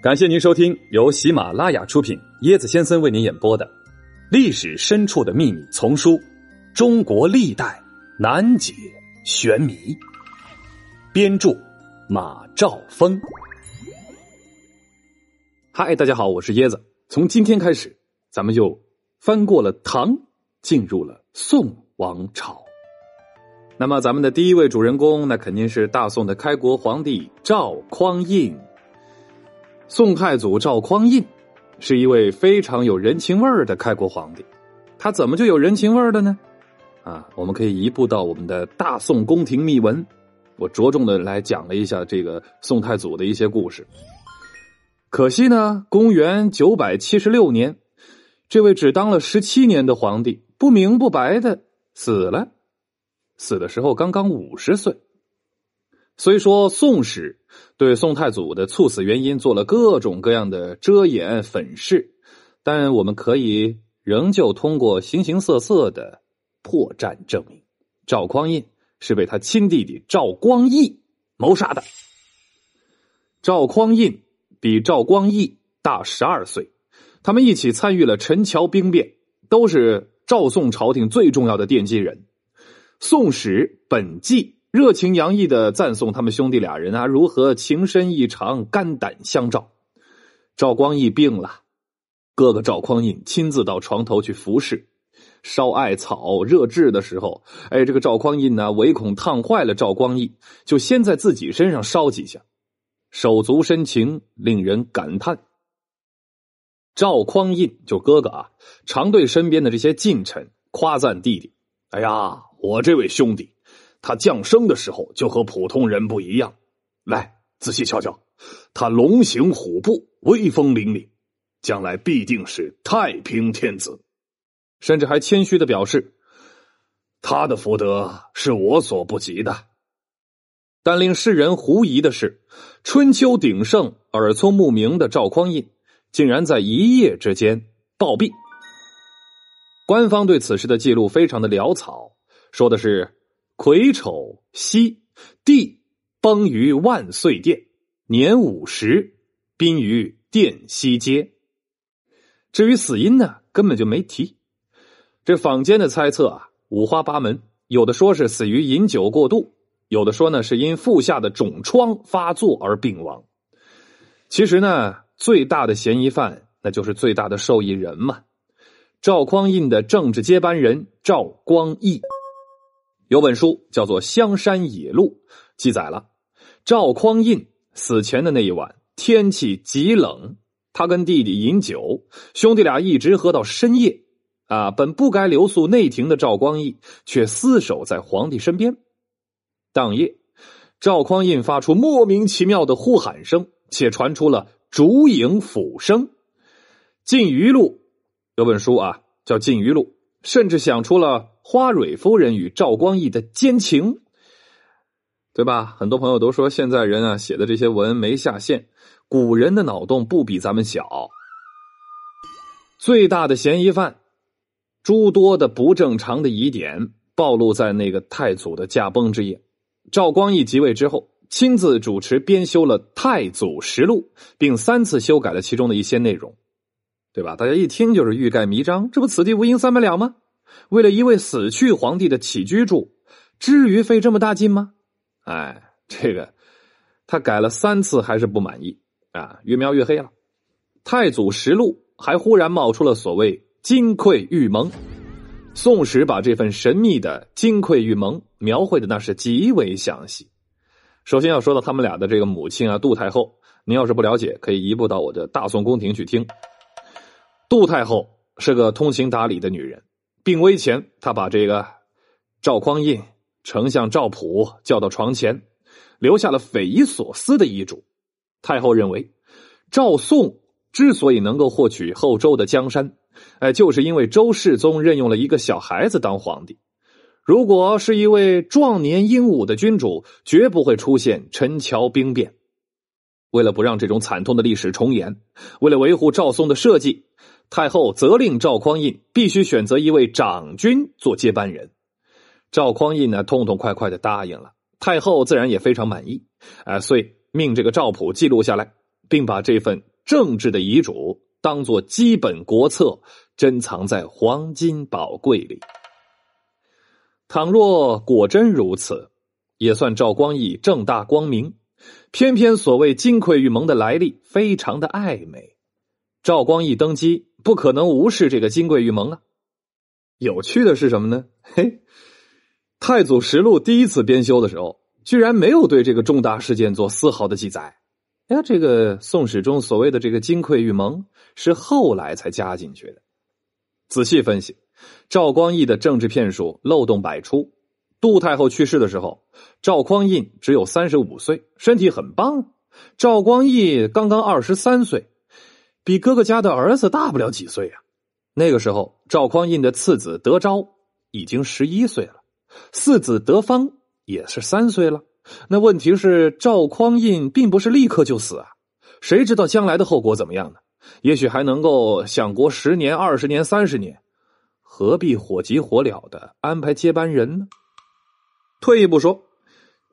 感谢您收听由喜马拉雅出品、椰子先生为您演播的《历史深处的秘密》丛书《中国历代难解玄谜》，编著马兆峰。嗨，大家好，我是椰子。从今天开始，咱们就翻过了唐，进入了宋王朝。那么，咱们的第一位主人公，那肯定是大宋的开国皇帝赵匡胤。宋太祖赵匡胤是一位非常有人情味儿的开国皇帝，他怎么就有人情味儿的呢？啊，我们可以移步到我们的大宋宫廷秘闻，我着重的来讲了一下这个宋太祖的一些故事。可惜呢，公元九百七十六年，这位只当了十七年的皇帝不明不白的死了，死的时候刚刚五十岁。虽说《宋史》对宋太祖的猝死原因做了各种各样的遮掩粉饰，但我们可以仍旧通过形形色色的破绽证明，赵匡胤是被他亲弟弟赵光义谋杀的。赵匡胤比赵光义大十二岁，他们一起参与了陈桥兵变，都是赵宋朝廷最重要的奠基人。《宋史》本纪。热情洋溢的赞颂他们兄弟俩人啊，如何情深意长、肝胆相照。赵光义病了，哥哥赵匡胤亲自到床头去服侍，烧艾草热炙的时候，哎，这个赵匡胤呢，唯恐烫坏了赵光义，就先在自己身上烧几下，手足深情，令人感叹。赵匡胤就哥哥啊，常对身边的这些近臣夸赞弟弟：“哎呀，我这位兄弟。”他降生的时候就和普通人不一样，来仔细瞧瞧，他龙行虎步，威风凛凛，将来必定是太平天子。甚至还谦虚的表示，他的福德是我所不及的。但令世人狐疑的是，春秋鼎盛、耳聪目明的赵匡胤，竟然在一夜之间暴毙。官方对此事的记录非常的潦草，说的是。癸丑西，帝崩于万岁殿，年五十，殡于殿西街。至于死因呢，根本就没提。这坊间的猜测啊，五花八门，有的说是死于饮酒过度，有的说呢是因腹下的肿疮发作而病亡。其实呢，最大的嫌疑犯那就是最大的受益人嘛，赵匡胤的政治接班人赵光义。有本书叫做《香山野录》，记载了赵匡胤死前的那一晚，天气极冷，他跟弟弟饮酒，兄弟俩一直喝到深夜。啊，本不该留宿内廷的赵光义，却厮守在皇帝身边。当夜，赵匡胤发出莫名其妙的呼喊声，且传出了烛影斧声。《晋余录》有本书啊，叫《晋余录》，甚至想出了。花蕊夫人与赵光义的奸情，对吧？很多朋友都说现在人啊写的这些文没下限，古人的脑洞不比咱们小。最大的嫌疑犯，诸多的不正常的疑点暴露在那个太祖的驾崩之夜。赵光义即位之后，亲自主持编修了《太祖实录》，并三次修改了其中的一些内容，对吧？大家一听就是欲盖弥彰，这不此地无银三百两吗？为了一位死去皇帝的起居住，至于费这么大劲吗？哎，这个他改了三次还是不满意啊，越描越黑了。太祖实录还忽然冒出了所谓金匮玉盟，《宋史》把这份神秘的金匮玉盟描绘的那是极为详细。首先要说到他们俩的这个母亲啊，杜太后，您要是不了解，可以移步到我的大宋宫廷去听。杜太后是个通情达理的女人。病危前，他把这个赵匡胤、丞相赵普叫到床前，留下了匪夷所思的遗嘱。太后认为，赵宋之所以能够获取后周的江山，哎，就是因为周世宗任用了一个小孩子当皇帝。如果是一位壮年英武的君主，绝不会出现陈桥兵变。为了不让这种惨痛的历史重演，为了维护赵宋的社稷。太后责令赵匡胤必须选择一位长君做接班人，赵匡胤呢痛痛快快的答应了，太后自然也非常满意，啊，遂命这个赵普记录下来，并把这份政治的遗嘱当做基本国策，珍藏在黄金宝柜里。倘若果真如此，也算赵光义正大光明。偏偏所谓金匮玉盟的来历非常的暧昧，赵光义登基不可能无视这个金匮玉盟啊。有趣的是什么呢？嘿，《太祖实录》第一次编修的时候，居然没有对这个重大事件做丝毫的记载。哎呀，这个《宋史》中所谓的这个金匮玉盟是后来才加进去的。仔细分析，赵光义的政治骗术漏洞百出。杜太后去世的时候，赵匡胤只有三十五岁，身体很棒。赵光义刚刚二十三岁，比哥哥家的儿子大不了几岁呀。那个时候，赵匡胤的次子德昭已经十一岁了，四子德方也是三岁了。那问题是，赵匡胤并不是立刻就死啊，谁知道将来的后果怎么样呢？也许还能够享国十年、二十年、三十年，何必火急火燎的安排接班人呢？退一步说，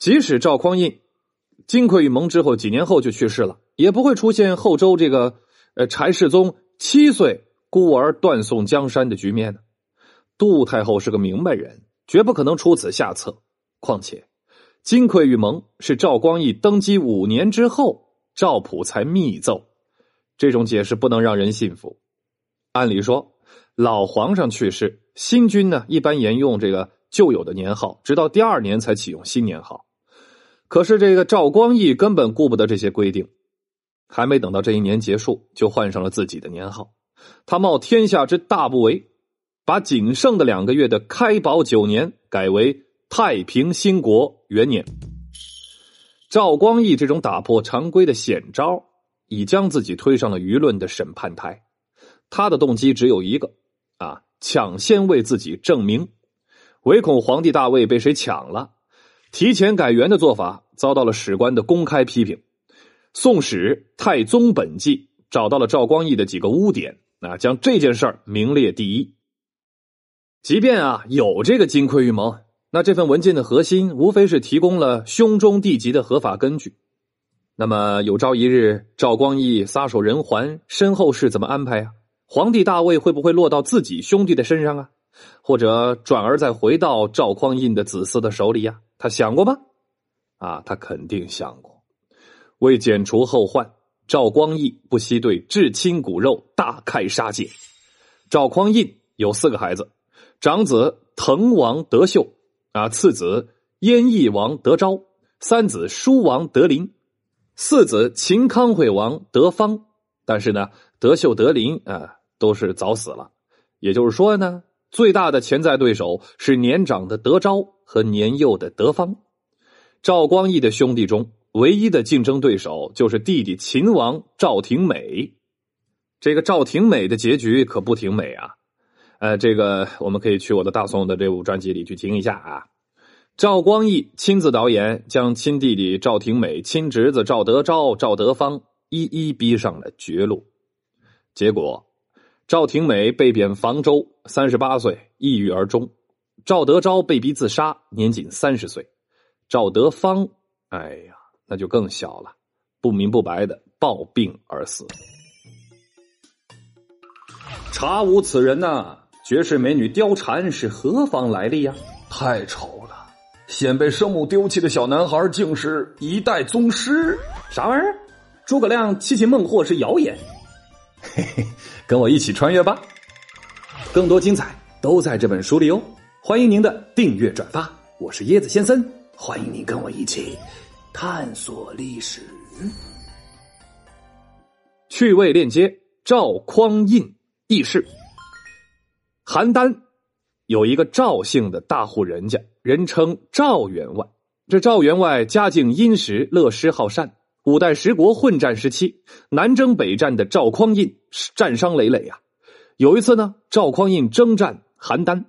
即使赵匡胤金匮玉盟之后几年后就去世了，也不会出现后周这个呃柴世宗七岁孤儿断送江山的局面呢。杜太后是个明白人，绝不可能出此下策。况且，金匮玉盟是赵光义登基五年之后赵普才密奏，这种解释不能让人信服。按理说，老皇上去世，新君呢一般沿用这个。旧有的年号，直到第二年才启用新年号。可是这个赵光义根本顾不得这些规定，还没等到这一年结束，就换上了自己的年号。他冒天下之大不韪，把仅剩的两个月的开宝九年改为太平兴国元年。赵光义这种打破常规的险招，已将自己推上了舆论的审判台。他的动机只有一个：啊，抢先为自己证明。唯恐皇帝大位被谁抢了，提前改元的做法遭到了史官的公开批评。《宋史·太宗本纪》找到了赵光义的几个污点，啊，将这件事儿名列第一。即便啊有这个金匮玉盟，那这份文件的核心无非是提供了兄中弟及的合法根据。那么有朝一日赵光义撒手人寰，身后事怎么安排啊？皇帝大位会不会落到自己兄弟的身上啊？或者转而再回到赵匡胤的子嗣的手里呀？他想过吗？啊，他肯定想过。为减除后患，赵光义不惜对至亲骨肉大开杀戒。赵匡胤有四个孩子：长子滕王德秀，啊，次子燕翼王德昭，三子舒王德林，四子秦康惠王德方。但是呢，德秀、德林啊，都是早死了。也就是说呢。最大的潜在对手是年长的德昭和年幼的德方，赵光义的兄弟中唯一的竞争对手就是弟弟秦王赵廷美。这个赵廷美的结局可不挺美啊！呃，这个我们可以去我的大宋的这部专辑里去听一下啊。赵光义亲自导演，将亲弟弟赵廷美、亲侄子赵德昭、赵德芳一一逼上了绝路，结果。赵廷美被贬房州，三十八岁抑郁而终；赵德昭被逼自杀，年仅三十岁；赵德芳，哎呀，那就更小了，不明不白的暴病而死。查无此人呐！绝世美女貂蝉是何方来历呀？太丑了！先被生母丢弃的小男孩，竟是一代宗师？啥玩意儿？诸葛亮七擒孟获是谣言。嘿嘿，跟我一起穿越吧！更多精彩都在这本书里哦。欢迎您的订阅转发，我是椰子先生，欢迎您跟我一起探索历史。趣味链接：赵匡胤轶事。邯郸有一个赵姓的大户人家，人称赵员外。这赵员外家境殷实，乐施好善。五代十国混战时期，南征北战的赵匡胤战伤累累呀。有一次呢，赵匡胤征战邯郸，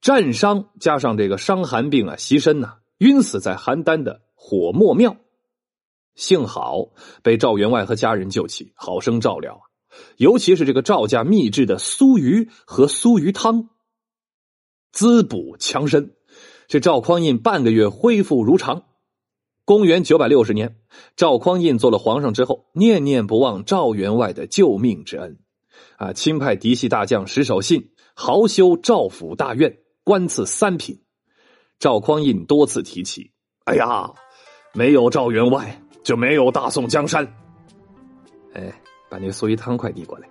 战伤加上这个伤寒病啊，袭身呐，晕死在邯郸的火莫庙。幸好被赵员外和家人救起，好生照料啊！尤其是这个赵家秘制的酥鱼和酥鱼汤，滋补强身。这赵匡胤半个月恢复如常。公元九百六十年，赵匡胤做了皇上之后，念念不忘赵员外的救命之恩，啊，钦派嫡系大将石守信，豪修赵府大院，官赐三品。赵匡胤多次提起，哎呀，没有赵员外，就没有大宋江山。哎，把那个苏一汤快递过来。